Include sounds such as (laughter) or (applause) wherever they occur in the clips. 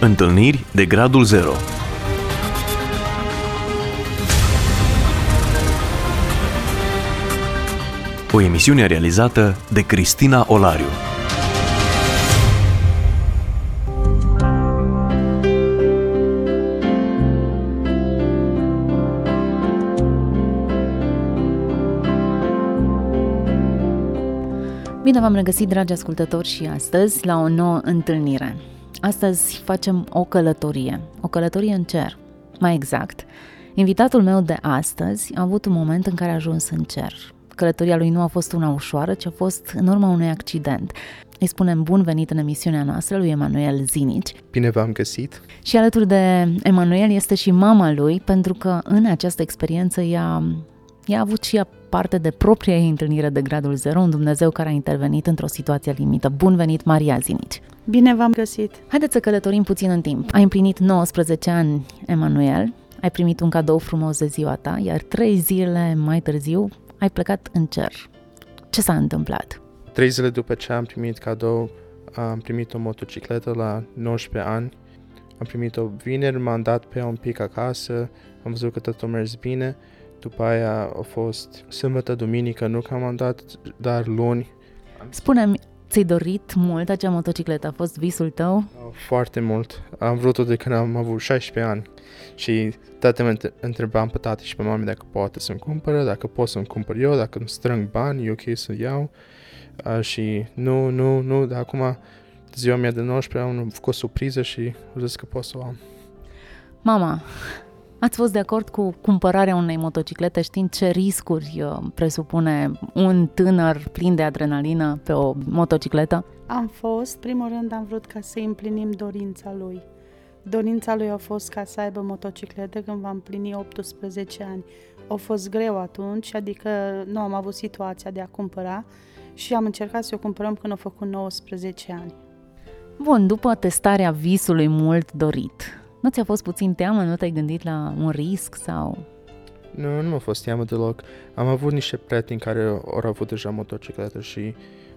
Întâlniri de gradul 0 O emisiune realizată de Cristina Olariu. Bine v-am regăsit, dragi ascultători, și astăzi la o nouă întâlnire. Astăzi facem o călătorie, o călătorie în cer. Mai exact, invitatul meu de astăzi a avut un moment în care a ajuns în cer. Călătoria lui nu a fost una ușoară, ci a fost în urma unui accident. Îi spunem bun venit în emisiunea noastră lui Emanuel Zinici. Bine v-am găsit! Și alături de Emanuel este și mama lui, pentru că în această experiență ea, ea a avut și ea parte de propria ei întâlnire de gradul 0, un Dumnezeu care a intervenit într-o situație limită. Bun venit, Maria Zinici! Bine v-am găsit! Haideți să călătorim puțin în timp. Ai împlinit 19 ani, Emanuel, ai primit un cadou frumos de ziua ta, iar trei zile mai târziu ai plecat în cer. Ce s-a întâmplat? Trei zile după ce am primit cadou, am primit o motocicletă la 19 ani. Am primit-o vineri, m-am dat pe un pic acasă, am văzut că totul a mers bine. După aia a fost sâmbătă, duminică, nu că am dat, dar luni. Spune-mi, ți-ai dorit mult acea motocicletă? A fost visul tău? Foarte mult. Am vrut-o de când am avut 16 ani. Și tata mă întrebam pe tati și pe mami dacă poate să-mi cumpără, dacă pot să-mi cumpăr eu, dacă îmi strâng bani, e ok să iau. Uh, și nu, nu, nu, dar acum ziua mea de 19 am făcut o surpriză și am zis că pot să o am. Mama, ați fost de acord cu cumpărarea unei motociclete știind ce riscuri uh, presupune un tânăr plin de adrenalină pe o motocicletă? Am fost, primul rând am vrut ca să împlinim dorința lui. Dorința lui a fost ca să aibă motocicletă când va împlini 18 ani. A fost greu atunci, adică nu am avut situația de a cumpăra și am încercat să o cumpărăm când a făcut 19 ani. Bun, după testarea visului mult dorit, nu ți-a fost puțin teamă? Nu te-ai gândit la un risc sau... Nu, nu m-a fost teamă deloc. Am avut niște prieteni care au avut deja motocicletă și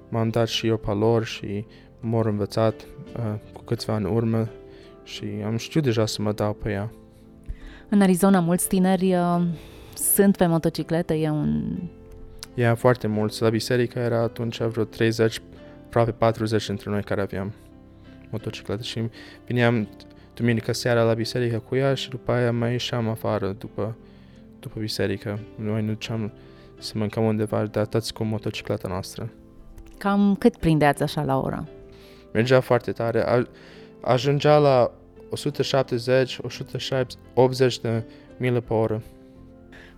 m-am dat și eu pe lor și m-au învățat uh, cu câțiva ani urmă și am știut deja să mă dau pe ea. În Arizona mulți tineri uh, sunt pe motocicletă, e un... Ea foarte mulți. La biserică era atunci vreo 30, aproape 40 dintre noi care aveam motocicletă și vineam duminică seara la biserică cu ea și după aia mai ieșeam afară după, după biserică. Noi nu duceam să mâncăm undeva, dar toți cu motocicleta noastră. Cam cât prindeați așa la oră? Mergea foarte tare. A, ajungea la 170, 180 de mile pe oră.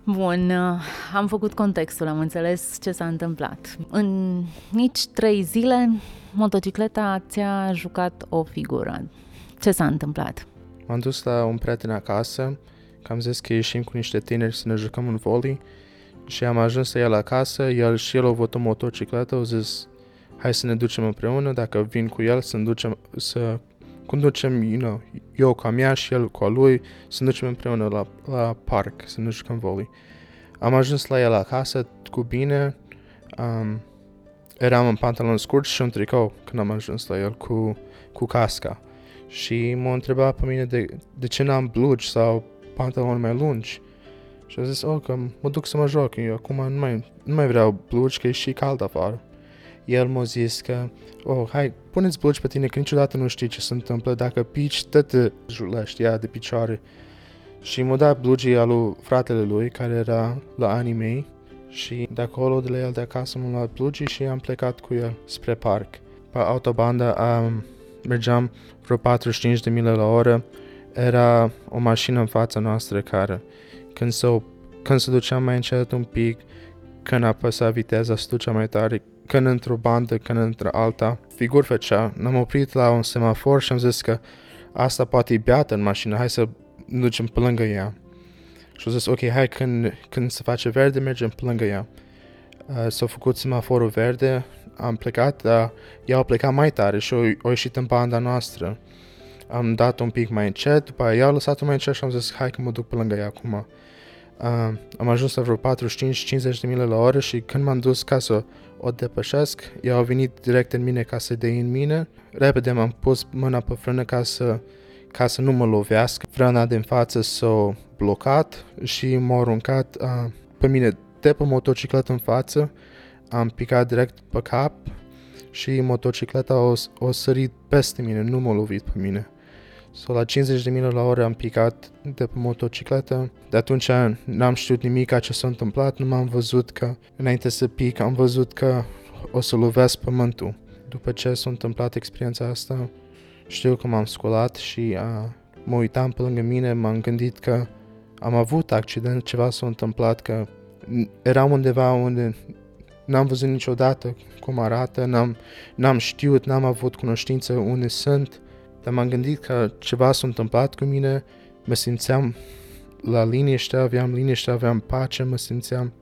Bun, uh, am făcut contextul, am înțeles ce s-a întâmplat. În nici trei zile, motocicleta ți-a jucat o figură. Ce s-a întâmplat? M-am dus la un prieten acasă, că am zis că ieșim cu niște tineri să ne jucăm în voli și am ajuns la el acasă, el și el a avut o motocicletă, au zis hai să ne ducem împreună, dacă vin cu el să, ducem, să conducem, you know, eu ca mea și el cu a lui, să ne ducem împreună la, la parc, să ne jucăm voli. Am ajuns la el acasă cu bine, um, eram în pantalon scurt și un tricou când am ajuns la el cu, cu casca și m-a întrebat pe mine de, de ce n-am blugi sau pantaloni mai lungi. Și a zis, oh, că mă duc să mă joc, eu acum nu mai, nu mai vreau blugi, că e și cald afară. El m-a zis că, oh, hai, puneți blugi pe tine, că niciodată nu știi ce se întâmplă, dacă pici, tot te julești ea de picioare. Și m-a dat blugii al lui fratele lui, care era la anii mei, și de acolo, de la el de acasă, m-am luat blugii și am plecat cu el spre parc. Pe autobandă am mergeam vreo 45 de mile la oră, era o mașină în fața noastră care, când se, când se ducea mai încet un pic, când apăsa viteza, se ducea mai tare, când într-o bandă, când într-alta, figur făcea. Ne-am oprit la un semafor și am zis că asta poate e beată în mașină, hai să ne ducem pe lângă ea. Și am zis, ok, hai, când, când se face verde, mergem pe lângă ea. Uh, s-a făcut semaforul verde, am plecat, dar ea a plecat mai tare și a ieșit în banda noastră. Am dat un pic mai încet, după aia ea a lăsat-o mai încet și am zis, hai că mă duc pe lângă ea acum. Uh, am ajuns la vreo 45-50 de mile la oră și când m-am dus ca să o depășesc, ea a venit direct în mine ca să dea în mine. Repede m-am pus mâna pe frână ca să, ca să nu mă lovească, frâna din față s-a blocat și m-a aruncat uh, pe mine de pe motocicletă în față, am picat direct pe cap și motocicleta o, o sărit peste mine, nu m-a lovit pe mine. So, la 50 de mile la oră am picat de pe motocicletă. De atunci n-am știut nimic ce s-a întâmplat, nu m-am văzut că, înainte să pic, am văzut că o să lovesc pământul. După ce s-a întâmplat experiența asta, știu că m-am sculat și a, mă uitam pe lângă mine, m-am gândit că am avut accident, ceva s-a întâmplat, că eram undeva unde n-am văzut niciodată cum arată, n-am, n-am știut, n-am avut cunoștință unde sunt, dar m-am gândit că ceva s-a întâmplat cu mine, mă simțeam la liniște, aveam liniște, aveam pace, mă simțeam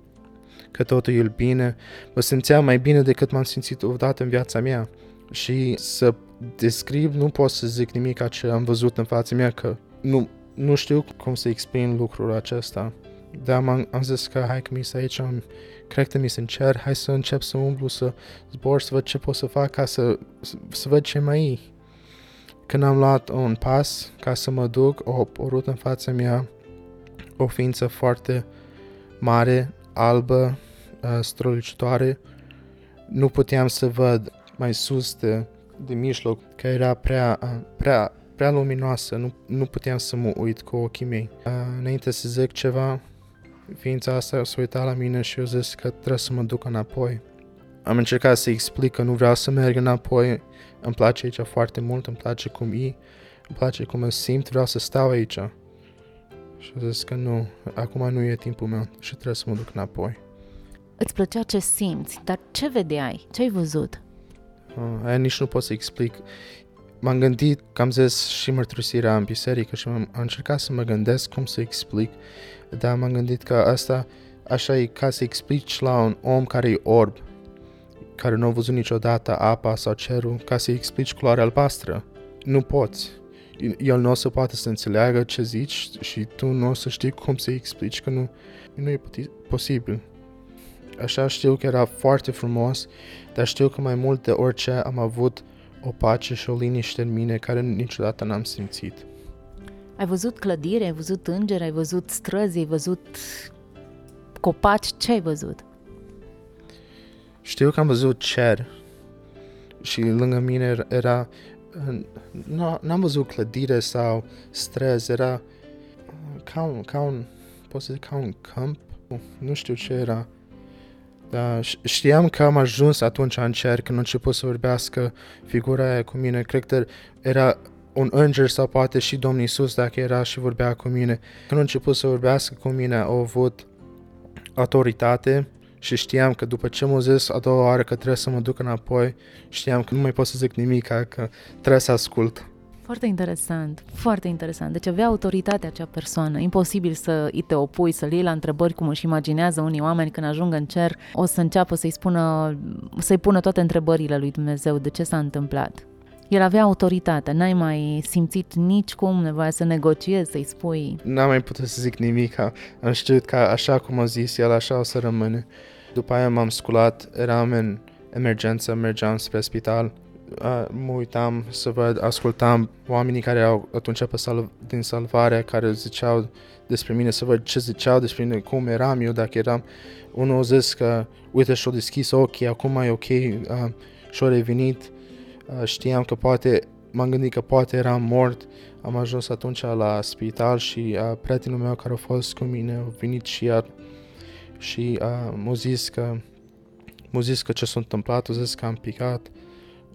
că totul e bine, mă simțeam mai bine decât m-am simțit odată în viața mea. Și să descriu, nu pot să zic nimic ce am văzut în fața mea, că nu, nu știu cum să exprim lucrul acesta. Dar am, am zis că hai că mi aici, am, cred că mi se cer, hai să încep să umblu, să zbor, să văd ce pot să fac ca să, să, să văd ce mai e. Când am luat un pas ca să mă duc, o porut în fața mea o ființă foarte mare, albă, uh, strălucitoare. Nu puteam să văd mai sus de, de mijloc, că era prea, uh, prea, prea luminoasă, nu, nu puteam să mă uit cu ochii mei. Uh, înainte să zic ceva, ființa asta s-a uitat la mine și eu zis că trebuie să mă duc înapoi. Am încercat să explic că nu vreau să merg înapoi, îmi place aici foarte mult, îmi place cum e, îmi place cum mă simt, vreau să stau aici. Și a zis că nu, acum nu e timpul meu și trebuie să mă duc înapoi. Îți plăcea ce simți, dar ce vedeai? Ce ai văzut? Uh, aia nici nu pot să explic. M-am gândit că am zis și mărturisirea în biserică și am, am încercat să mă gândesc cum să explic, dar m-am gândit că asta așa e ca să explici la un om care e orb, care nu a văzut niciodată apa sau cerul, ca să-i explici culoarea albastră. Nu poți. El nu o să poată să înțeleagă ce zici și tu nu o să știi cum să-i explici, că nu, nu e posibil. Așa știu că era foarte frumos, dar știu că mai mult de orice am avut o pace și o liniște în mine care niciodată n-am simțit. Ai văzut clădire, ai văzut îngeri, ai văzut străzi, ai văzut copaci, ce ai văzut? Știu că am văzut cer și lângă mine era... Nu, n-am văzut clădire sau străzi, era ca un, ca un, pot să zic, ca un câmp, nu știu ce era. Dar știam că am ajuns atunci în cer când a început să vorbească figura aia cu mine. Cred că era un înger sau poate și Domnul Isus dacă era și vorbea cu mine. Când a început să vorbească cu mine, au avut autoritate și știam că după ce m-a zis a doua oară că trebuie să mă duc înapoi, știam că nu mai pot să zic nimic, că trebuie să ascult. Foarte interesant, foarte interesant. Deci avea autoritatea acea persoană. Imposibil să îi te opui, să-l iei la întrebări cum își imaginează unii oameni când ajung în cer. O să înceapă să-i spună, să-i pună toate întrebările lui Dumnezeu de ce s-a întâmplat. El avea autoritate, n-ai mai simțit nici cum nevoia să negociezi, să-i spui... N-am mai putut să zic nimic, am știut că așa cum a zis el, așa o să rămâne. După aia m-am sculat, eram în emergență, mergeam spre spital, uh, mă uitam să văd, ascultam oamenii care au atunci pe sal- din salvare, care ziceau despre mine, să văd ce ziceau despre mine, cum eram eu, dacă eram... Unul a zis că, uite, și-a deschis ochii, acum e ok, uh, și-a revenit, uh, știam că poate, m-am gândit că poate eram mort, am ajuns atunci la spital și uh, prietenul meu care a fost cu mine a venit și iar și uh, m-a zis că m-a zis că ce s-a întâmplat, a zis că am picat,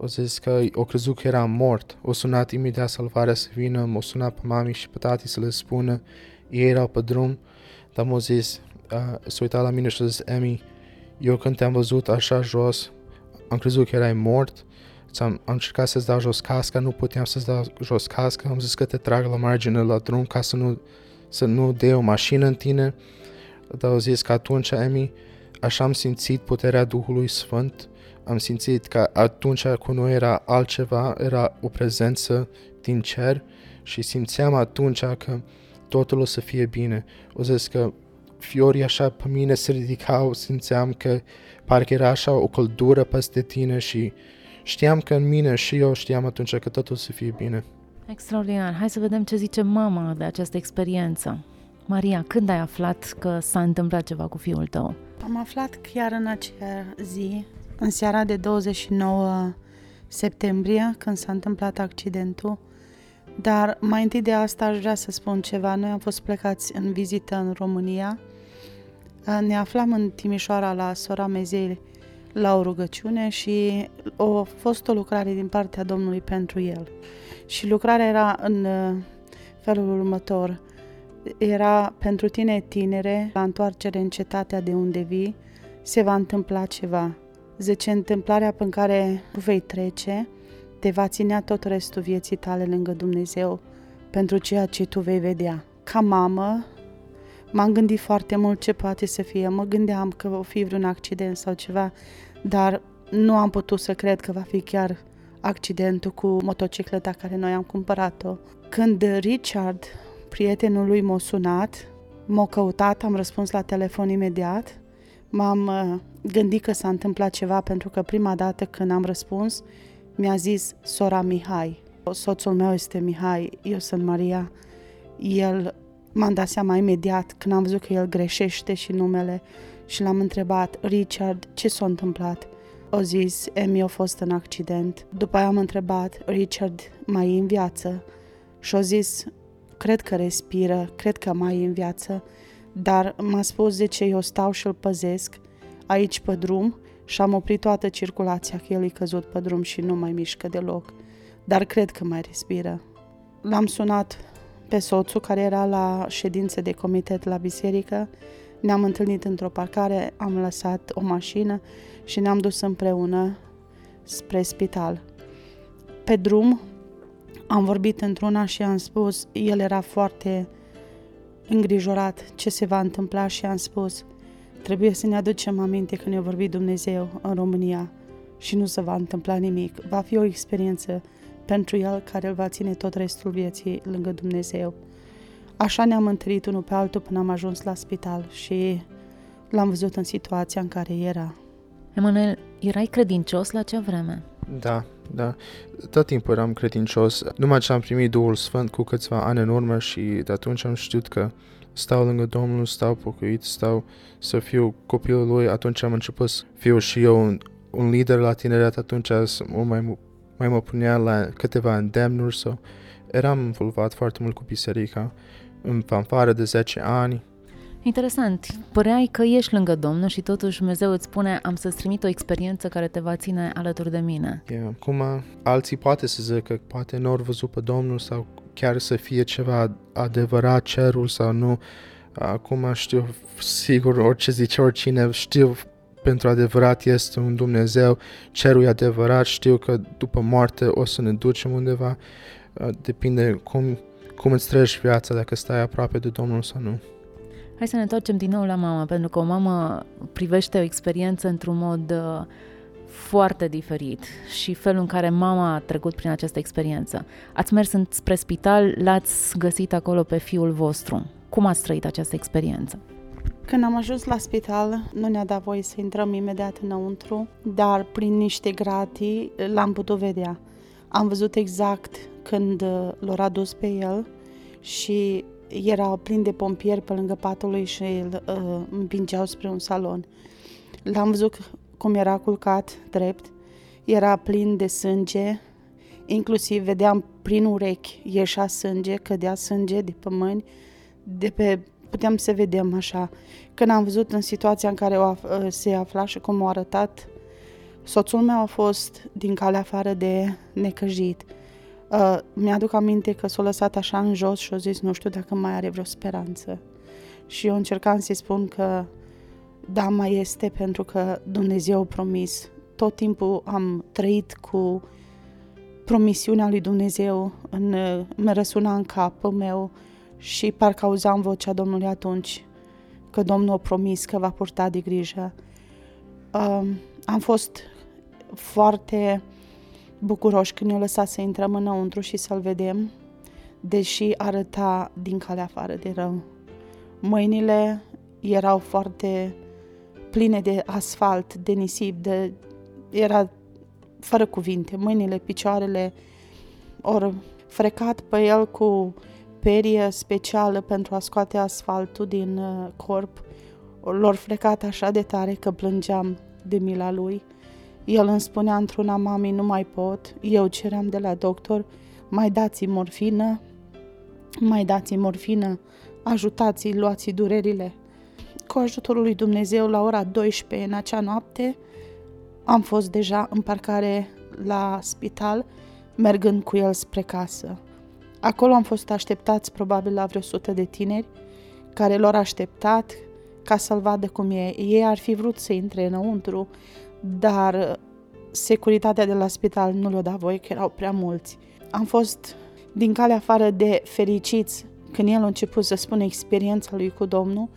a zis că o crezut că eram mort, o sunat imediat salvarea să vină, m-a sunat pe mami și pe tati să le spună, ei erau pe drum, dar m-a zis, uh, s-a uitat la mine și a zis, Emi, eu când te-am văzut așa jos, am crezut că erai mort, am, am încercat să-ți dau jos casca, nu puteam să-ți dau jos casca, am zis că te trag la margine la drum ca să nu, să nu dea o mașină în tine, dar au zis că atunci, Emi, așa am simțit puterea Duhului Sfânt, am simțit că atunci cu noi era altceva, era o prezență din cer și simțeam atunci că totul o să fie bine. O zis că fiorii așa pe mine se ridicau, simțeam că parcă era așa o căldură peste tine și știam că în mine și eu știam atunci că totul o să fie bine. Extraordinar. Hai să vedem ce zice mama de această experiență. Maria, când ai aflat că s-a întâmplat ceva cu fiul tău? Am aflat chiar în acea zi, în seara de 29 septembrie, când s-a întâmplat accidentul. Dar mai întâi de asta aș vrea să spun ceva. Noi am fost plecați în vizită în România. Ne aflam în Timișoara la sora Mezei la o rugăciune și a fost o lucrare din partea Domnului pentru el. Și lucrarea era în uh, felul următor. Era pentru tine tinere, la întoarcere în cetatea de unde vii, se va întâmpla ceva. Zice, întâmplarea pe care vei trece te va ținea tot restul vieții tale lângă Dumnezeu pentru ceea ce tu vei vedea. Ca mamă, m-am gândit foarte mult ce poate să fie. Mă gândeam că va fi vreun accident sau ceva, dar nu am putut să cred că va fi chiar accidentul cu motocicleta care noi am cumpărat-o. Când Richard, prietenul lui, m-a sunat, m-a căutat, am răspuns la telefon imediat, m-am uh, gândit că s-a întâmplat ceva pentru că prima dată când am răspuns, mi-a zis sora Mihai. Soțul meu este Mihai, eu sunt Maria. El m-am dat seama imediat când am văzut că el greșește și numele și l-am întrebat, Richard, ce s-a întâmplat? O zis, Emi a fost în accident. După aia am întrebat, Richard mai e în viață? Și o zis, cred că respiră, cred că mai e în viață, dar m-a spus de ce eu stau și îl păzesc aici pe drum și am oprit toată circulația, că el e căzut pe drum și nu mai mișcă deloc. Dar cred că mai respiră. L-am sunat pe soțul care era la ședință de comitet la biserică. Ne-am întâlnit într-o parcare, am lăsat o mașină și ne-am dus împreună spre spital. Pe drum am vorbit într-una și am spus, el era foarte îngrijorat ce se va întâmpla și am spus, trebuie să ne aducem aminte că ne-a vorbit Dumnezeu în România și nu se va întâmpla nimic. Va fi o experiență pentru el care îl va ține tot restul vieții lângă Dumnezeu. Așa ne-am întâlnit unul pe altul până am ajuns la spital și l-am văzut în situația în care era. Emanuel, erai credincios la ce vreme? Da, da. Tot timpul eram credincios. Numai ce am primit Duhul Sfânt cu câțiva ani în urmă și de atunci am știut că stau lângă Domnul, stau pocăit, stau să fiu copilul lui, atunci am început să fiu și eu un, un lider la tineret, atunci mai, mai mă punea la câteva îndemnuri sau eram involvat foarte mult cu biserica în fanfară de 10 ani. Interesant. Păreai că ești lângă Domnul și totuși Dumnezeu îți spune am să-ți trimit o experiență care te va ține alături de mine. Yeah. Cum alții poate să zică, poate nu au văzut pe Domnul sau chiar să fie ceva adevărat cerul sau nu. Acum știu sigur orice zice oricine, știu pentru adevărat este un Dumnezeu, cerul e adevărat, știu că după moarte o să ne ducem undeva, depinde cum, cum îți treci viața, dacă stai aproape de Domnul sau nu. Hai să ne întoarcem din nou la mama, pentru că o mamă privește o experiență într-un mod uh, foarte diferit și felul în care mama a trecut prin această experiență. Ați mers spre spital, l-ați găsit acolo pe fiul vostru. Cum ați trăit această experiență? Când am ajuns la spital, nu ne-a dat voie să intrăm imediat înăuntru, dar prin niște gratii l-am putut vedea. Am văzut exact când uh, l-au adus pe el și era plin de pompieri pe lângă patul lui și îl uh, împingeau spre un salon. L-am văzut cum era culcat drept, era plin de sânge, inclusiv vedeam prin urechi ieșea sânge, cădea sânge de pe mâini, de pe, puteam să vedem așa. Când am văzut în situația în care o, se afla și cum o arătat, soțul meu a fost din calea afară de necăjit. Uh, mi-aduc aminte că s-a lăsat așa în jos și a zis nu știu dacă mai are vreo speranță. Și eu încercam să-i spun că da, mai este pentru că Dumnezeu a promis. Tot timpul am trăit cu promisiunea lui Dumnezeu, în, mă răsuna în capul meu și parcă auzeam vocea Domnului atunci, că Domnul a promis că va purta de grijă. Uh, am fost foarte bucuroși când ne-au lăsat să intrăm înăuntru și să-l vedem, deși arăta din calea afară de rău. Mâinile erau foarte pline de asfalt, de nisip, de... era fără cuvinte, mâinile, picioarele, ori frecat pe el cu perie specială pentru a scoate asfaltul din uh, corp. L-or frecat așa de tare că plângeam de mila lui. El îmi spunea într-una, mami, nu mai pot. Eu ceream de la doctor, mai dați morfină, mai dați morfină, ajutați-i, luați durerile. Cu ajutorul lui Dumnezeu, la ora 12 în acea noapte, am fost deja în parcare la spital, mergând cu el spre casă. Acolo am fost așteptați probabil la vreo sută de tineri, care l-au așteptat ca să-l vadă cum e. Ei ar fi vrut să intre înăuntru, dar securitatea de la spital nu le-a dat voie, că erau prea mulți. Am fost din calea afară de fericiți când el a început să spună experiența lui cu Domnul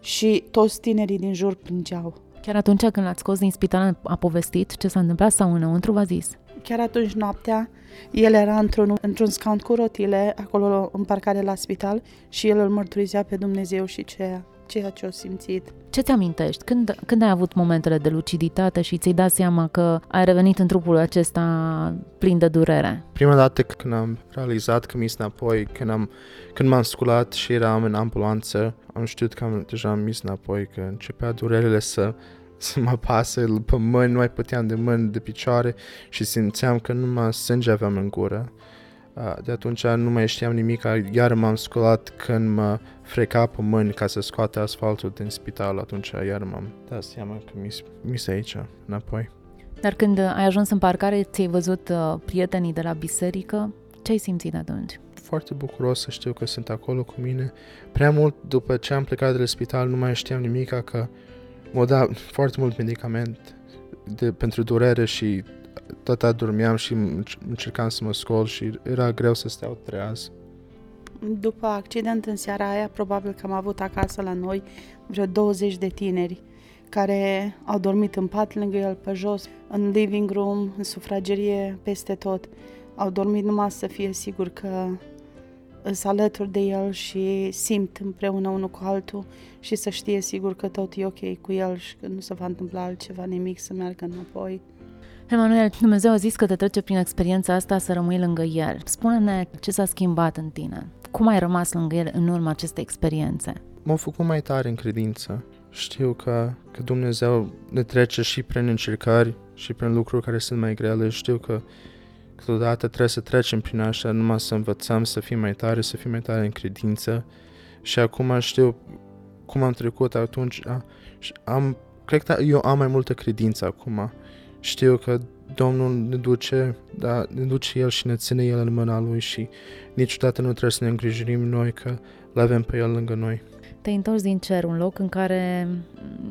și toți tinerii din jur plângeau. Chiar atunci când l-ați scos din spital a povestit ce s-a întâmplat sau înăuntru v-a zis? Chiar atunci noaptea, el era într-un, într-un scaun cu rotile, acolo în parcare la spital și el îl mărturizea pe Dumnezeu și ceea, ceea ce a simțit. Ce ți amintești? Când, când ai avut momentele de luciditate și ți-ai dat seama că ai revenit în trupul acesta plin de durere? Prima dată când am realizat că mi înapoi, când, am, când m-am sculat și eram în ambulanță, am știut că am deja am mis înapoi, că începea durerile să, să mă pasă pe mâini, nu mai puteam de mâini, de picioare și simțeam că numai sânge aveam în gură. De atunci nu mai știam nimic, iar m-am sculat când mă freca pe mâini ca să scoate asfaltul din spital, atunci iar m-am dat seama că mis, mis aici, înapoi. Dar când ai ajuns în parcare, ți-ai văzut uh, prietenii de la biserică, ce ai simțit atunci? Foarte bucuros să știu că sunt acolo cu mine. Prea mult după ce am plecat de la spital nu mai știam nimic, că m-au dat foarte mult medicament de, pentru durere și tot adormeam și încercam să mă scol și era greu să stau treaz. După accident în seara aia, probabil că am avut acasă la noi vreo 20 de tineri care au dormit în pat lângă el pe jos, în living room, în sufragerie, peste tot. Au dormit numai să fie sigur că îs alături de el și simt împreună unul cu altul și să știe sigur că tot e ok cu el și că nu se va întâmpla altceva, nimic, să meargă înapoi. Emanuel, Dumnezeu a zis că te trece prin experiența asta să rămâi lângă El. Spune-ne ce s-a schimbat în tine. Cum ai rămas lângă El în urma acestei experiențe? M-am făcut mai tare în credință. Știu că, că Dumnezeu ne trece și prin încercări și prin lucruri care sunt mai grele. Știu că câteodată trebuie să trecem prin așa, numai să învățăm să fim mai tare, să fim mai tare în credință. Și acum știu cum am trecut atunci. Am, cred că eu am mai multă credință acum știu că Domnul ne duce, da, ne duce El și ne ține El în mâna Lui și niciodată nu trebuie să ne îngrijorim noi că l avem pe El lângă noi. Te-ai întors din cer, un loc în care,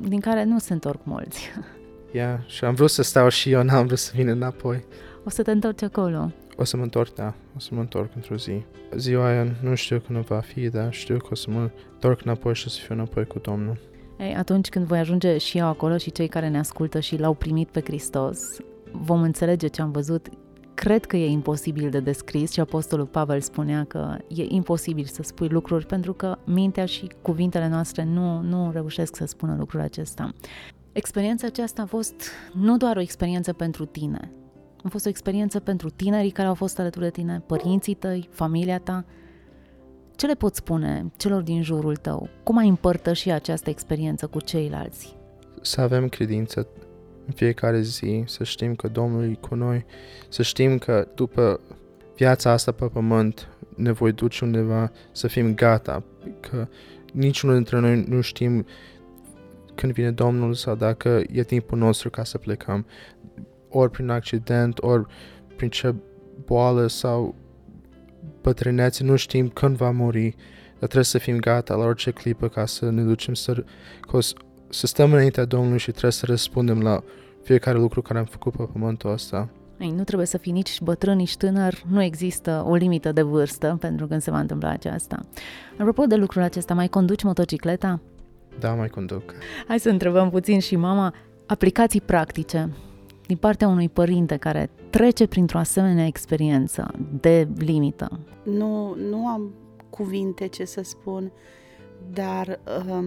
din care nu se întorc mulți. (laughs) Ia, yeah, și am vrut să stau și eu, n-am vrut să vin înapoi. O să te întorci acolo? O să mă întorc, da, o să mă întorc într-o zi. Ziua aia nu știu când va fi, dar știu că o să mă întorc înapoi și o să fiu înapoi cu Domnul. Ei, atunci când voi ajunge și eu acolo și cei care ne ascultă și l-au primit pe Hristos, vom înțelege ce am văzut. Cred că e imposibil de descris și Apostolul Pavel spunea că e imposibil să spui lucruri pentru că mintea și cuvintele noastre nu, nu reușesc să spună lucrul acesta. Experiența aceasta a fost nu doar o experiență pentru tine, a fost o experiență pentru tinerii care au fost alături de tine, părinții tăi, familia ta, ce le poți spune celor din jurul tău? Cum ai împărtăși această experiență cu ceilalți? Să avem credință în fiecare zi, să știm că Domnul e cu noi, să știm că după viața asta pe pământ ne voi duce undeva să fim gata, că niciunul dintre noi nu știm când vine Domnul sau dacă e timpul nostru ca să plecăm, ori prin accident, ori prin ce boală sau bătrânețe, nu știm când va muri, dar trebuie să fim gata la orice clipă ca să ne ducem să, să stăm înaintea Domnului și trebuie să răspundem la fiecare lucru care am făcut pe pământul ăsta. Ei, nu trebuie să fii nici bătrân, nici tânăr, nu există o limită de vârstă pentru când se va întâmpla aceasta. Apropo de lucrul acesta, mai conduci motocicleta? Da, mai conduc. Hai să întrebăm puțin și mama, aplicații practice din partea unui părinte care trece printr-o asemenea experiență de limită? Nu, nu am cuvinte ce să spun, dar uh,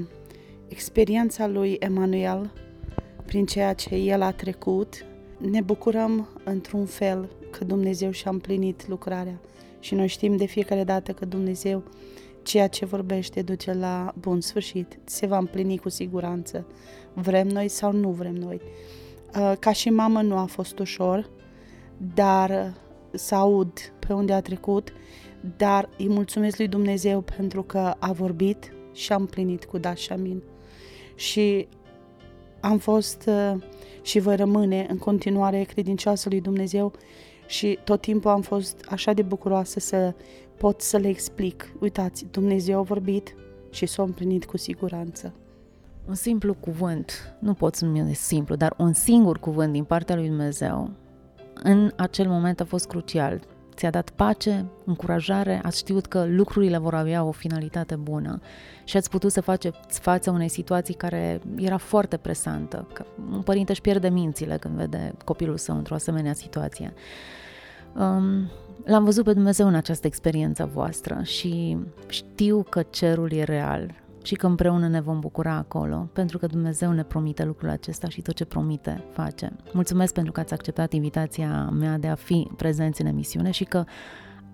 experiența lui Emanuel, prin ceea ce el a trecut, ne bucurăm într-un fel că Dumnezeu și-a împlinit lucrarea Și noi știm de fiecare dată că Dumnezeu ceea ce vorbește duce la bun sfârșit. Se va împlini cu siguranță. Vrem noi sau nu vrem noi. Uh, ca și mamă nu a fost ușor, dar uh, să aud pe unde a trecut, dar îi mulțumesc lui Dumnezeu pentru că a vorbit și a împlinit cu daș și amin. Și am fost uh, și voi rămâne în continuare credincioasă lui Dumnezeu și tot timpul am fost așa de bucuroasă să pot să le explic. Uitați, Dumnezeu a vorbit și s-a împlinit cu siguranță. Un simplu cuvânt, nu pot să numi simplu, dar un singur cuvânt din partea lui Dumnezeu, în acel moment a fost crucial. Ți-a dat pace, încurajare, ați știut că lucrurile vor avea o finalitate bună și ați putut să faceți față unei situații care era foarte presantă. Că un părinte își pierde mințile când vede copilul său într-o asemenea situație. Um, L-am văzut pe Dumnezeu în această experiență voastră și știu că cerul e real și că împreună ne vom bucura acolo, pentru că Dumnezeu ne promite lucrul acesta și tot ce promite face. Mulțumesc pentru că ați acceptat invitația mea de a fi prezenți în emisiune și că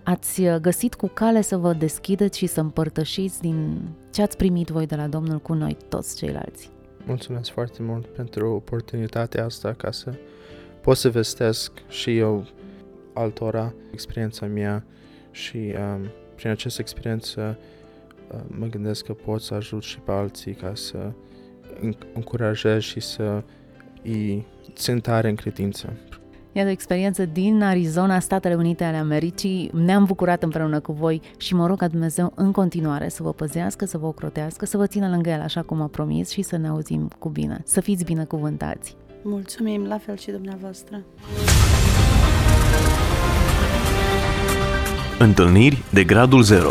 ați găsit cu cale să vă deschideți și să împărtășiți din ce ați primit voi de la Domnul cu noi toți ceilalți. Mulțumesc foarte mult pentru oportunitatea asta ca să pot să vestesc și eu altora experiența mea și um, prin această experiență uh, mă gândesc că pot să ajut și pe alții ca să încurajez și să îi țin tare în credință. Iată o experiență din Arizona, Statele Unite ale Americii. Ne-am bucurat împreună cu voi și mă rog ca Dumnezeu în continuare să vă păzească, să vă ocrotească, să vă țină lângă El așa cum a promis și să ne auzim cu bine. Să fiți binecuvântați! Mulțumim, la fel și dumneavoastră! Întâlniri de gradul 0